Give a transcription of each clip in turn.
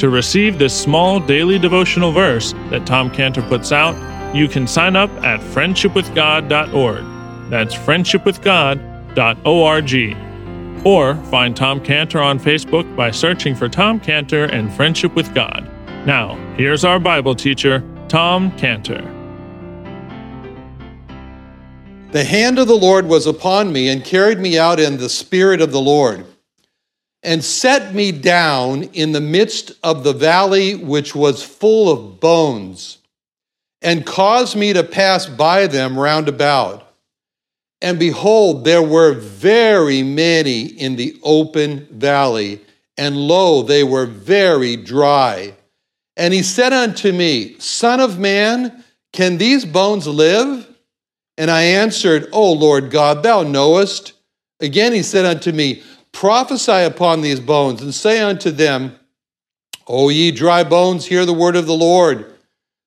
To receive this small daily devotional verse that Tom Cantor puts out, you can sign up at friendshipwithgod.org. That's friendshipwithgod.org. Or find Tom Cantor on Facebook by searching for Tom Cantor and Friendship with God. Now, here's our Bible teacher, Tom Cantor. The hand of the Lord was upon me and carried me out in the spirit of the Lord, and set me down in the midst of the valley which was full of bones, and caused me to pass by them round about. And behold, there were very many in the open valley, and lo, they were very dry. And he said unto me, Son of man, can these bones live? And I answered, O Lord God, thou knowest. Again he said unto me, Prophesy upon these bones, and say unto them, O ye dry bones, hear the word of the Lord.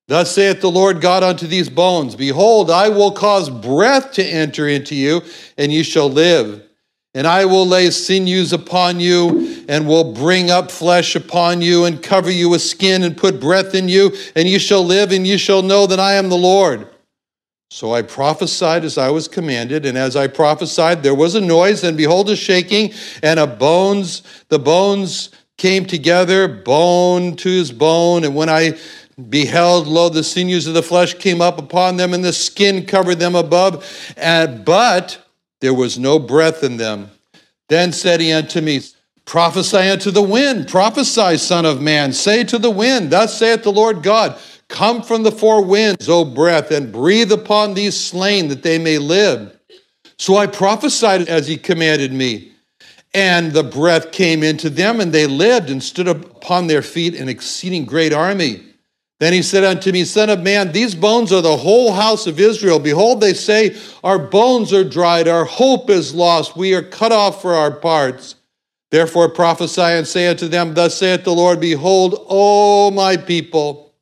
Thus saith the Lord God unto these bones Behold, I will cause breath to enter into you, and ye shall live. And I will lay sinews upon you, and will bring up flesh upon you, and cover you with skin, and put breath in you, and ye shall live, and ye shall know that I am the Lord. So I prophesied as I was commanded, and as I prophesied, there was a noise, and behold, a shaking, and a bones, the bones came together, bone to his bone. And when I beheld, lo, the sinews of the flesh came up upon them, and the skin covered them above, and, but there was no breath in them. Then said he unto me, Prophesy unto the wind, prophesy, Son of Man, say to the wind, Thus saith the Lord God. Come from the four winds, O breath, and breathe upon these slain that they may live. So I prophesied as he commanded me. And the breath came into them, and they lived and stood upon their feet, an exceeding great army. Then he said unto me, Son of man, these bones are the whole house of Israel. Behold, they say, Our bones are dried, our hope is lost, we are cut off for our parts. Therefore prophesy and say unto them, Thus saith the Lord, Behold, O my people,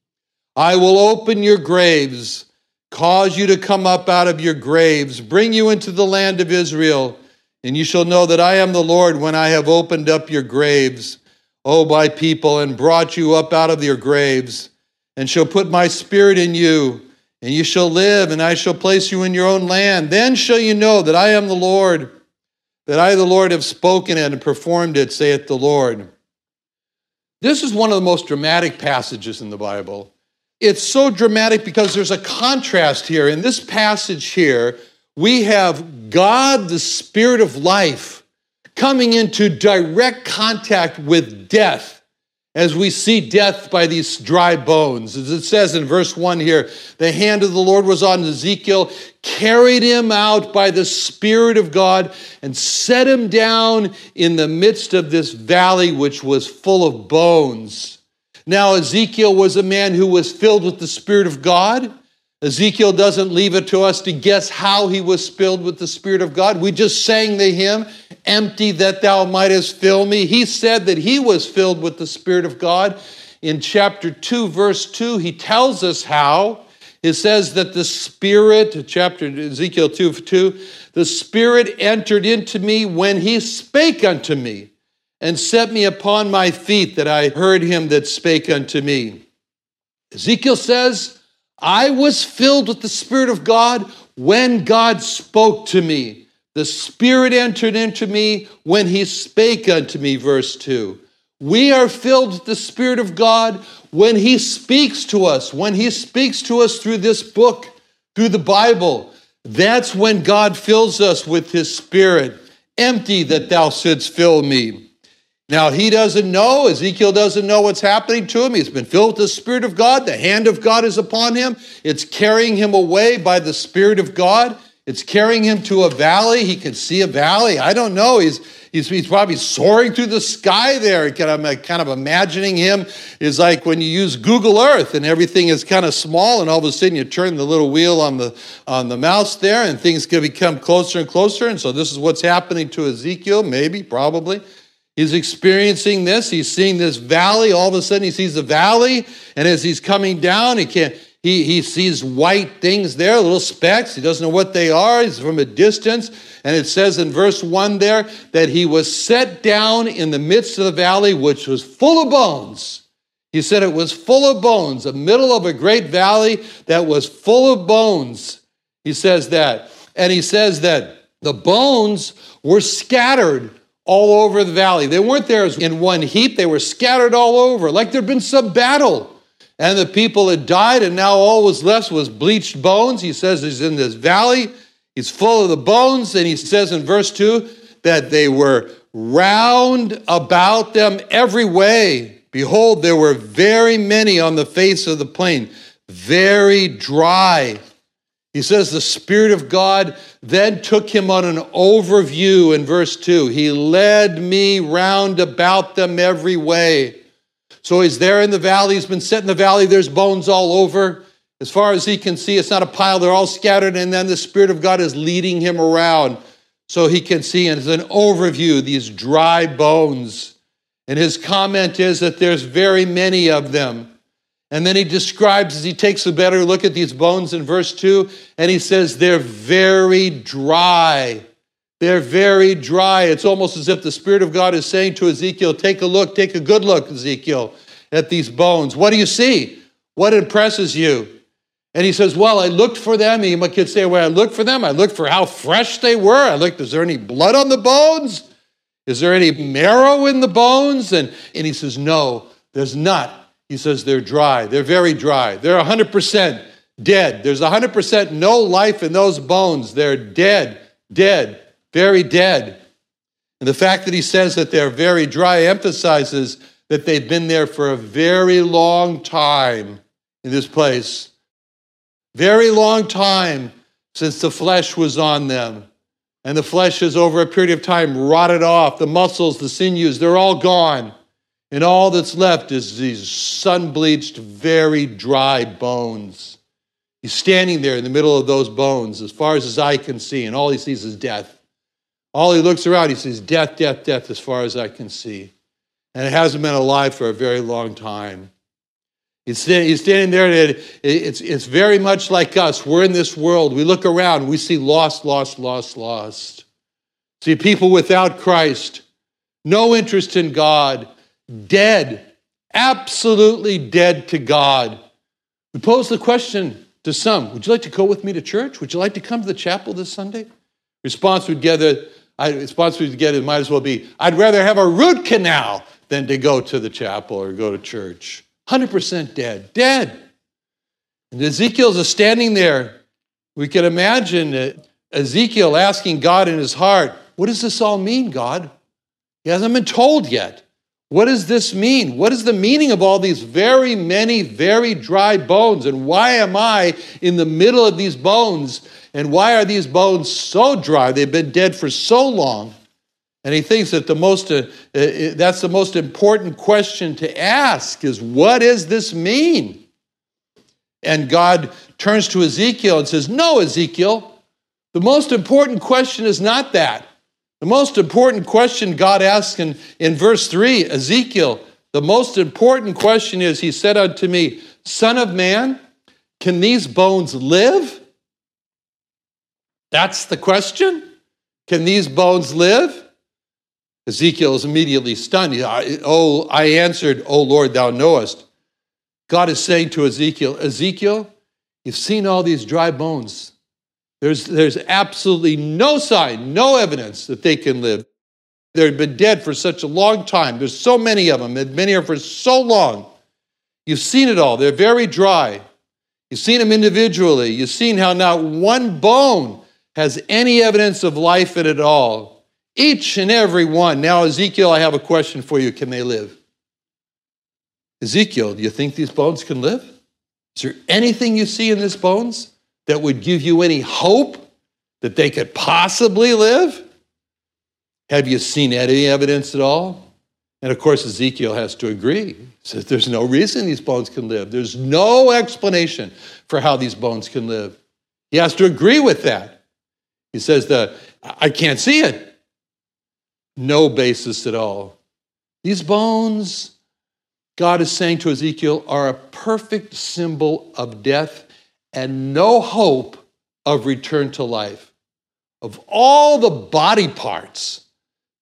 I will open your graves, cause you to come up out of your graves, bring you into the land of Israel, and you shall know that I am the Lord when I have opened up your graves, O my people, and brought you up out of your graves, and shall put my spirit in you, and you shall live, and I shall place you in your own land. Then shall you know that I am the Lord, that I, the Lord, have spoken it and performed it, saith the Lord. This is one of the most dramatic passages in the Bible it's so dramatic because there's a contrast here. In this passage here, we have God, the Spirit of life, coming into direct contact with death as we see death by these dry bones. As it says in verse 1 here, the hand of the Lord was on Ezekiel, carried him out by the Spirit of God, and set him down in the midst of this valley which was full of bones. Now, Ezekiel was a man who was filled with the Spirit of God. Ezekiel doesn't leave it to us to guess how he was filled with the Spirit of God. We just sang the hymn, Empty that thou mightest fill me. He said that he was filled with the Spirit of God. In chapter 2, verse 2, he tells us how. it says that the Spirit, chapter Ezekiel 2 2, the Spirit entered into me when he spake unto me and set me upon my feet, that I heard him that spake unto me. Ezekiel says, I was filled with the Spirit of God when God spoke to me. The Spirit entered into me when he spake unto me, verse 2. We are filled with the Spirit of God when He speaks to us, when He speaks to us through this book, through the Bible. That's when God fills us with His Spirit. Empty that thou shouldst fill me. Now, he doesn't know, Ezekiel doesn't know what's happening to him. He's been filled with the Spirit of God. The hand of God is upon him. It's carrying him away by the Spirit of God. It's carrying him to a valley. He can see a valley. I don't know. He's, he's, he's probably soaring through the sky there. I'm kind of imagining him is like when you use Google Earth and everything is kind of small, and all of a sudden you turn the little wheel on the, on the mouse there, and things can become closer and closer. And so this is what's happening to Ezekiel, maybe, probably. He's experiencing this. He's seeing this valley. All of a sudden, he sees the valley, and as he's coming down, he can't he, he sees white things there, little specks. He doesn't know what they are. He's from a distance. And it says in verse 1 there that he was set down in the midst of the valley, which was full of bones. He said it was full of bones, the middle of a great valley that was full of bones. He says that. And he says that the bones were scattered all over the valley. They weren't there in one heap, they were scattered all over, like there'd been some battle and the people had died, and now all was left was bleached bones. He says he's in this valley, he's full of the bones, and he says in verse 2 that they were round about them every way. Behold, there were very many on the face of the plain, very dry. He says the Spirit of God then took him on an overview in verse 2. He led me round about them every way. So he's there in the valley. He's been set in the valley. There's bones all over. As far as he can see, it's not a pile, they're all scattered. And then the Spirit of God is leading him around so he can see. And it's an overview, these dry bones. And his comment is that there's very many of them. And then he describes as he takes a better look at these bones in verse 2, and he says, They're very dry. They're very dry. It's almost as if the Spirit of God is saying to Ezekiel, Take a look, take a good look, Ezekiel, at these bones. What do you see? What impresses you? And he says, Well, I looked for them. He could say, Well, I looked for them. I looked for how fresh they were. I looked, is there any blood on the bones? Is there any marrow in the bones? And, and he says, No, there's not. He says, They're dry. They're very dry. They're 100% dead. There's 100% no life in those bones. They're dead, dead very dead. And the fact that he says that they're very dry emphasizes that they've been there for a very long time in this place. Very long time since the flesh was on them. And the flesh has, over a period of time, rotted off. The muscles, the sinews, they're all gone. And all that's left is these sun bleached, very dry bones. He's standing there in the middle of those bones as far as his eye can see, and all he sees is death. All he looks around, he sees death, death, death, as far as I can see. And it hasn't been alive for a very long time. He's, he's standing there, and it's, it's very much like us. We're in this world. We look around, we see lost, lost, lost, lost. See people without Christ, no interest in God, dead, absolutely dead to God. We pose the question to some Would you like to go with me to church? Would you like to come to the chapel this Sunday? Response would gather I, sponsors get it might as well be I'd rather have a root canal than to go to the chapel or go to church. 100% dead, dead. And Ezekiel's standing there. We can imagine Ezekiel asking God in his heart, What does this all mean, God? He hasn't been told yet. What does this mean? What is the meaning of all these very many, very dry bones? And why am I in the middle of these bones and why are these bones so dry? They've been dead for so long. And he thinks that the most, uh, uh, that's the most important question to ask is what does this mean? And God turns to Ezekiel and says, No, Ezekiel, the most important question is not that. The most important question God asks in, in verse 3, Ezekiel, the most important question is, He said unto me, Son of man, Can these bones live? That's the question. Can these bones live? Ezekiel is immediately stunned. Oh, I answered, Oh Lord, thou knowest. God is saying to Ezekiel, Ezekiel, you've seen all these dry bones. There's, there's absolutely no sign, no evidence that they can live. They've been dead for such a long time. There's so many of them, and many are for so long. You've seen it all. They're very dry. You've seen them individually. You've seen how not one bone has any evidence of life in it at all. Each and every one. Now, Ezekiel, I have a question for you. Can they live? Ezekiel, do you think these bones can live? Is there anything you see in these bones that would give you any hope that they could possibly live? Have you seen any evidence at all? And of course, Ezekiel has to agree. He says there's no reason these bones can live. There's no explanation for how these bones can live. He has to agree with that. He says that I can't see it. No basis at all. These bones, God is saying to Ezekiel, are a perfect symbol of death and no hope of return to life. Of all the body parts,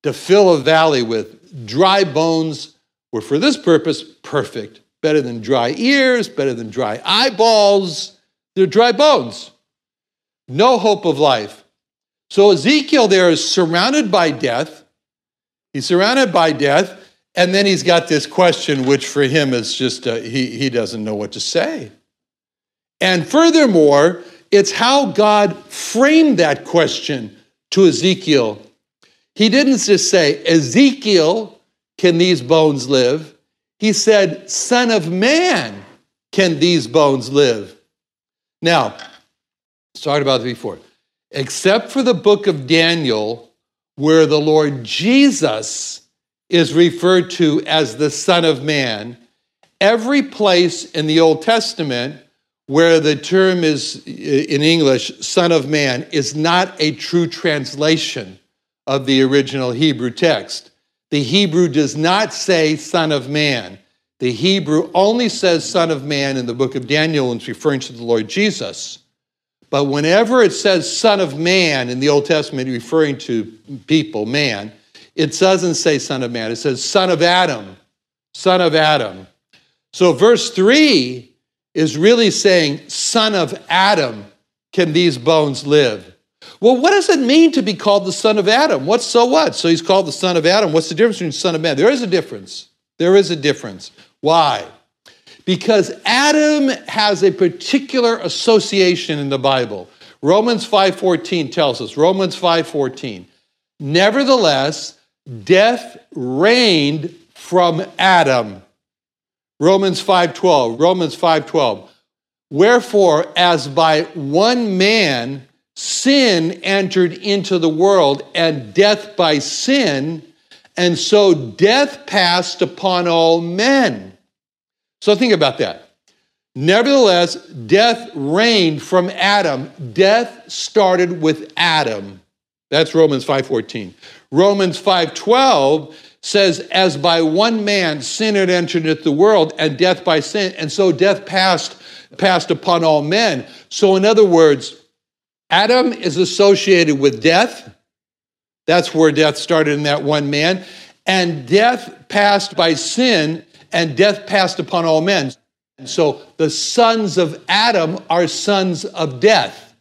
to fill a valley with dry bones were for this purpose perfect. Better than dry ears, better than dry eyeballs. They're dry bones. No hope of life. So Ezekiel there is surrounded by death. He's surrounded by death. And then he's got this question, which for him is just, uh, he, he doesn't know what to say. And furthermore, it's how God framed that question to Ezekiel he didn't just say, Ezekiel, can these bones live? He said, Son of man, can these bones live? Now, talked about this before. Except for the book of Daniel, where the Lord Jesus is referred to as the Son of Man, every place in the Old Testament where the term is in English, Son of Man, is not a true translation of the original Hebrew text. The Hebrew does not say Son of Man. The Hebrew only says Son of Man in the book of Daniel and it's referring to the Lord Jesus. But whenever it says Son of Man in the Old Testament, referring to people, man, it doesn't say Son of Man. It says Son of Adam, Son of Adam. So verse 3 is really saying, Son of Adam, can these bones live? Well, what does it mean to be called the son of Adam? What's so what? So he's called the son of Adam. What's the difference between son of man? There is a difference. There is a difference. Why? Because Adam has a particular association in the Bible. Romans 5:14 tells us, Romans 5:14. Nevertheless, death reigned from Adam. Romans 5:12. Romans 5:12. Wherefore as by one man sin entered into the world and death by sin, and so death passed upon all men. So think about that. Nevertheless, death reigned from Adam. Death started with Adam. That's Romans 5:14. Romans 5:12 says, "As by one man sin had entered into the world, and death by sin, and so death passed passed upon all men." So, in other words, Adam is associated with death. That's where death started in that one man. And death passed by sin, and death passed upon all men. And so the sons of Adam are sons of death.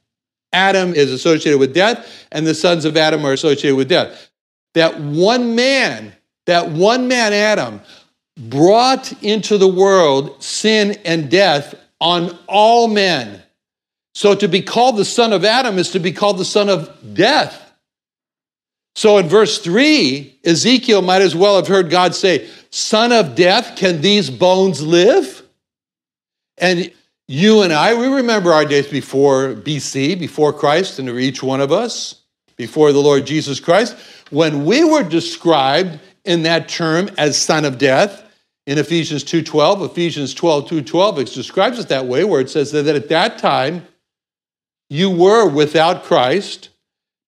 Adam is associated with death, and the sons of Adam are associated with death. That one man, that one man, Adam, brought into the world sin and death on all men. So to be called the son of Adam is to be called the son of death. So in verse 3, Ezekiel might as well have heard God say, Son of death, can these bones live? And you and I, we remember our days before BC, before Christ, and each one of us, before the Lord Jesus Christ, when we were described in that term as son of death. In Ephesians 2.12, Ephesians 12, 2.12, it describes it that way, where it says that at that time, you were without Christ,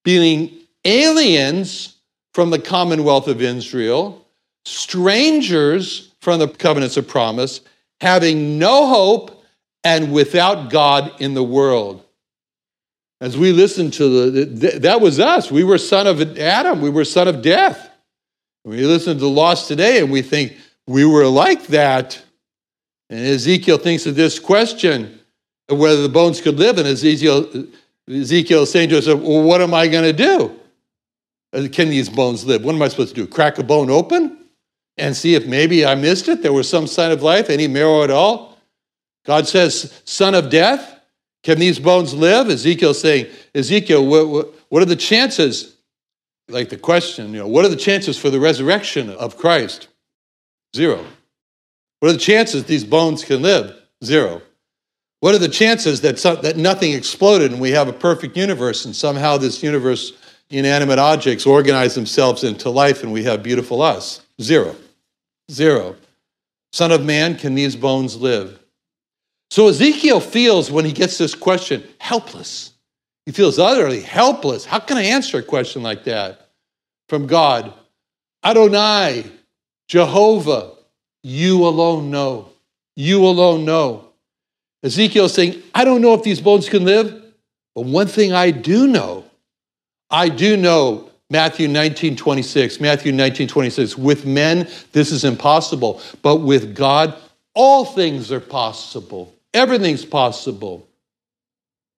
being aliens from the commonwealth of Israel, strangers from the covenants of promise, having no hope and without God in the world. As we listen to the, that was us. We were son of Adam. We were son of death. We listen to the lost today and we think we were like that. And Ezekiel thinks of this question of whether the bones could live. And Ezekiel, Ezekiel is saying to us, well, what am I going to do? Uh, can these bones live? What am I supposed to do? Crack a bone open and see if maybe I missed it? There was some sign of life, any marrow at all? God says, son of death. Can these bones live? Ezekiel saying, Ezekiel, what, what, are the chances? Like the question, you know, what are the chances for the resurrection of Christ? Zero. What are the chances these bones can live? Zero. What are the chances that, that nothing exploded and we have a perfect universe and somehow this universe, inanimate objects, organize themselves into life and we have beautiful us? Zero. Zero. Son of man, can these bones live? So Ezekiel feels when he gets this question helpless. He feels utterly helpless. How can I answer a question like that from God? Adonai, Jehovah, you alone know. You alone know. Ezekiel is saying, I don't know if these bones can live, but one thing I do know, I do know Matthew 19, 26. Matthew 19, 26. With men, this is impossible, but with God, all things are possible. Everything's possible.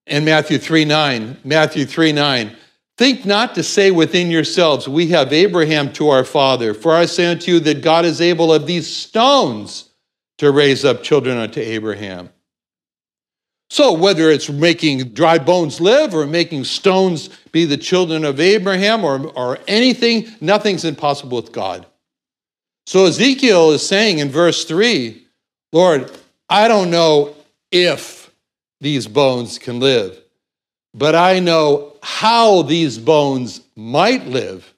And Matthew 3 9, Matthew 3 9, think not to say within yourselves, We have Abraham to our father. For I say unto you that God is able of these stones to raise up children unto Abraham. So, whether it's making dry bones live or making stones be the children of Abraham or, or anything, nothing's impossible with God. So, Ezekiel is saying in verse 3 Lord, I don't know if these bones can live, but I know how these bones might live.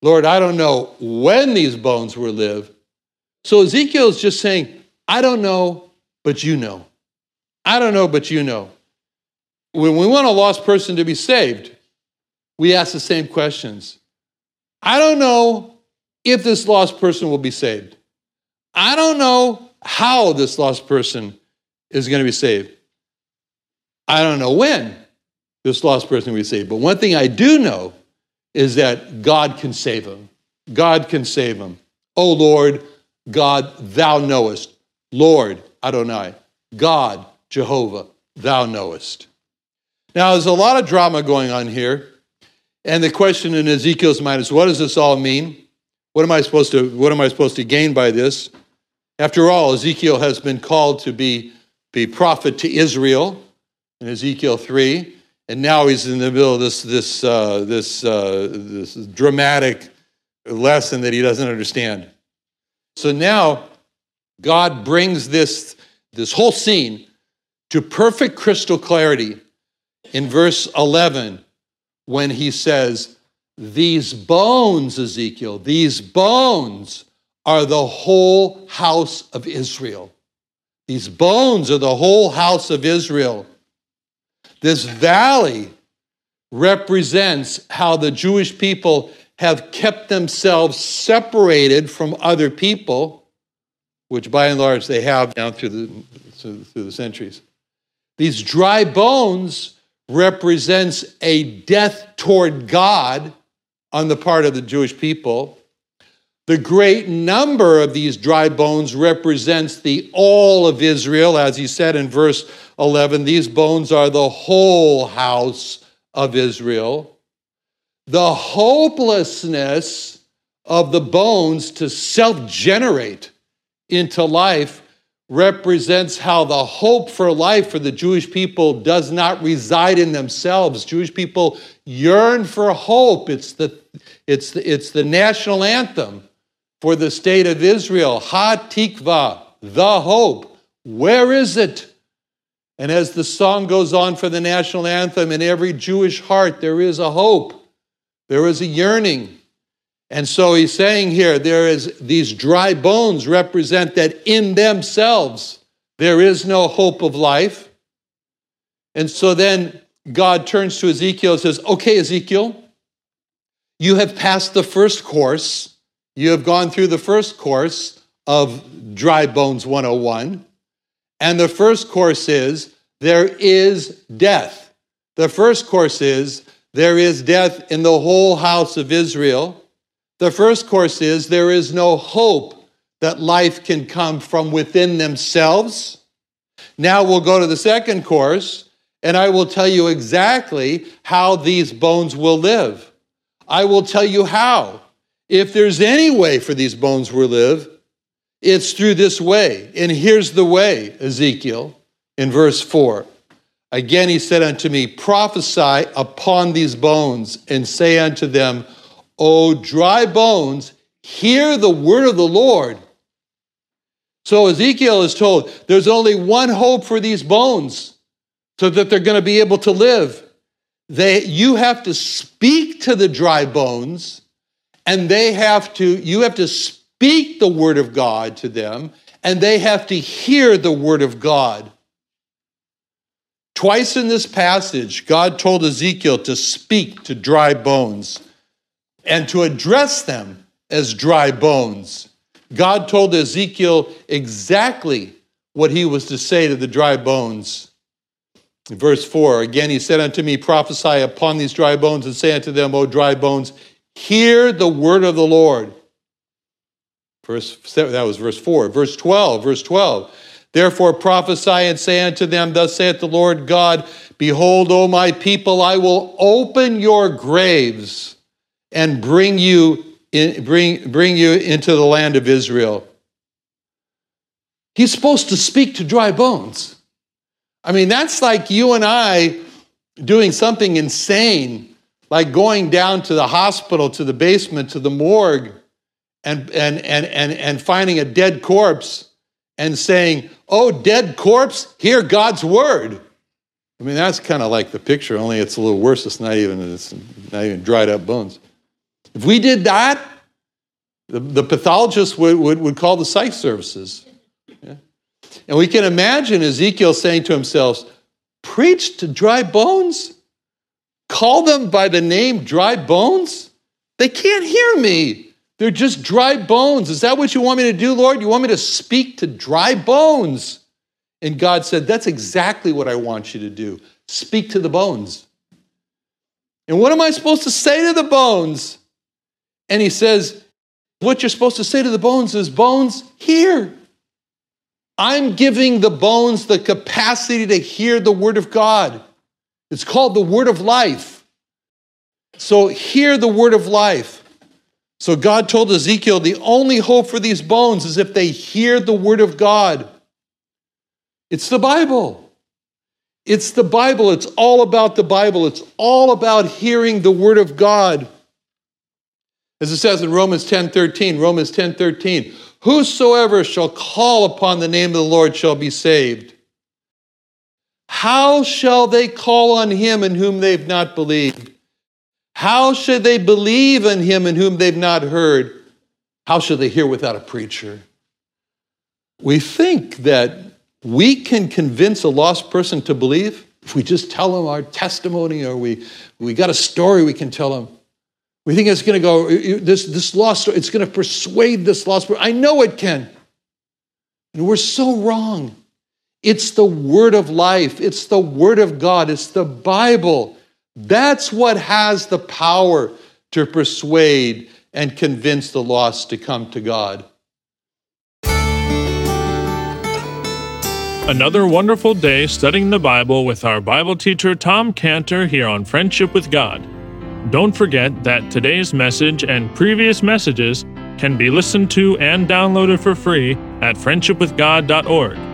Lord, I don't know when these bones will live. So Ezekiel is just saying, I don't know, but you know. I don't know, but you know. When we want a lost person to be saved, we ask the same questions. I don't know if this lost person will be saved. I don't know how this lost person is going to be saved. I don't know when this lost person we saved, but one thing I do know is that God can save him. God can save him. Oh Lord, God, thou knowest. Lord, Adonai. God, Jehovah, thou knowest. Now, there's a lot of drama going on here. And the question in Ezekiel's mind is what does this all mean? What am I supposed to, what am I supposed to gain by this? After all, Ezekiel has been called to be be prophet to Israel in Ezekiel 3. And now he's in the middle of this, this, uh, this, uh, this dramatic lesson that he doesn't understand. So now God brings this, this whole scene to perfect crystal clarity in verse 11 when he says, These bones, Ezekiel, these bones are the whole house of Israel. These bones are the whole house of Israel. This valley represents how the Jewish people have kept themselves separated from other people, which by and large they have down through the, through the centuries. These dry bones represents a death toward God on the part of the Jewish people. The great number of these dry bones represents the all of Israel, as he said in verse 11. These bones are the whole house of Israel. The hopelessness of the bones to self generate into life represents how the hope for life for the Jewish people does not reside in themselves. Jewish people yearn for hope. It's the, it's the, it's the national anthem for the state of Israel. Ha Tikva, the hope. Where is it? And as the song goes on for the national anthem, in every Jewish heart, there is a hope, there is a yearning. And so he's saying here, there is these dry bones represent that in themselves there is no hope of life. And so then God turns to Ezekiel and says, Okay, Ezekiel, you have passed the first course. You have gone through the first course of Dry Bones 101, And the first course is there is death. The first course is there is death in the whole house of Israel. The first course is there is no hope that life can come from within themselves. Now we'll go to the second course, and I will tell you exactly how these bones will live. I will tell you how. If there's any way for these bones to live, it's through this way. And here's the way, Ezekiel, in verse 4. Again, he said unto me, Prophesy upon these bones, and say unto them, O dry bones, hear the word of the Lord. So Ezekiel is told there's only one hope for these bones so that they're going to be able to live. They, you have to speak to the dry bones, and they have to, you have to speak the word of God to them, and they have to hear the word of God. Twice in this passage, God told Ezekiel to speak to dry bones and to address them as dry bones. God told Ezekiel exactly what he was to say to the dry bones. Verse 4, again, he said unto me, Prophesy upon these dry bones and say unto them, O dry bones, hear the word of the Lord. Verse, that was verse 4. Verse 12, verse 12. Therefore prophesy and say unto them, Thus saith the Lord God, Behold, O my people, I will open your graves and bring you, in, bring, bring you into the land of Israel. He's supposed to speak to dry bones. I mean, that's like you and I doing something insane, like going down to the hospital, to the basement, to the morgue, and, and, and, and, and finding a dead corpse and saying, Oh, dead corpse, hear God's word. I mean, that's kind of like the picture, only it's a little worse. It's not even, it's not even dried up bones. If we did that, the, the pathologist would, would, would call the psych services. And we can imagine Ezekiel saying to himself, Preach to dry bones? Call them by the name dry bones? They can't hear me. They're just dry bones. Is that what you want me to do, Lord? You want me to speak to dry bones? And God said, That's exactly what I want you to do. Speak to the bones. And what am I supposed to say to the bones? And he says, What you're supposed to say to the bones is, Bones, hear. I'm giving the bones the capacity to hear the word of God. It's called the word of life. So hear the word of life. So God told Ezekiel the only hope for these bones is if they hear the word of God. It's the Bible. It's the Bible. It's all about the Bible. It's all about hearing the word of God. As it says in Romans 10 13, Romans 10 13, Whosoever shall call upon the name of the Lord shall be saved. How shall they call on him in whom they've not believed? How should they believe in him in whom they've not heard? How shall they hear without a preacher? We think that we can convince a lost person to believe if we just tell them our testimony or we, we got a story we can tell them. We think it's going to go, this, this lost, it's going to persuade this lost person. I know it can. And we're so wrong. It's the word of life, it's the word of God, it's the Bible. That's what has the power to persuade and convince the lost to come to God. Another wonderful day studying the Bible with our Bible teacher Tom Cantor here on Friendship with God. Don't forget that today's message and previous messages can be listened to and downloaded for free at friendshipwithgod.org.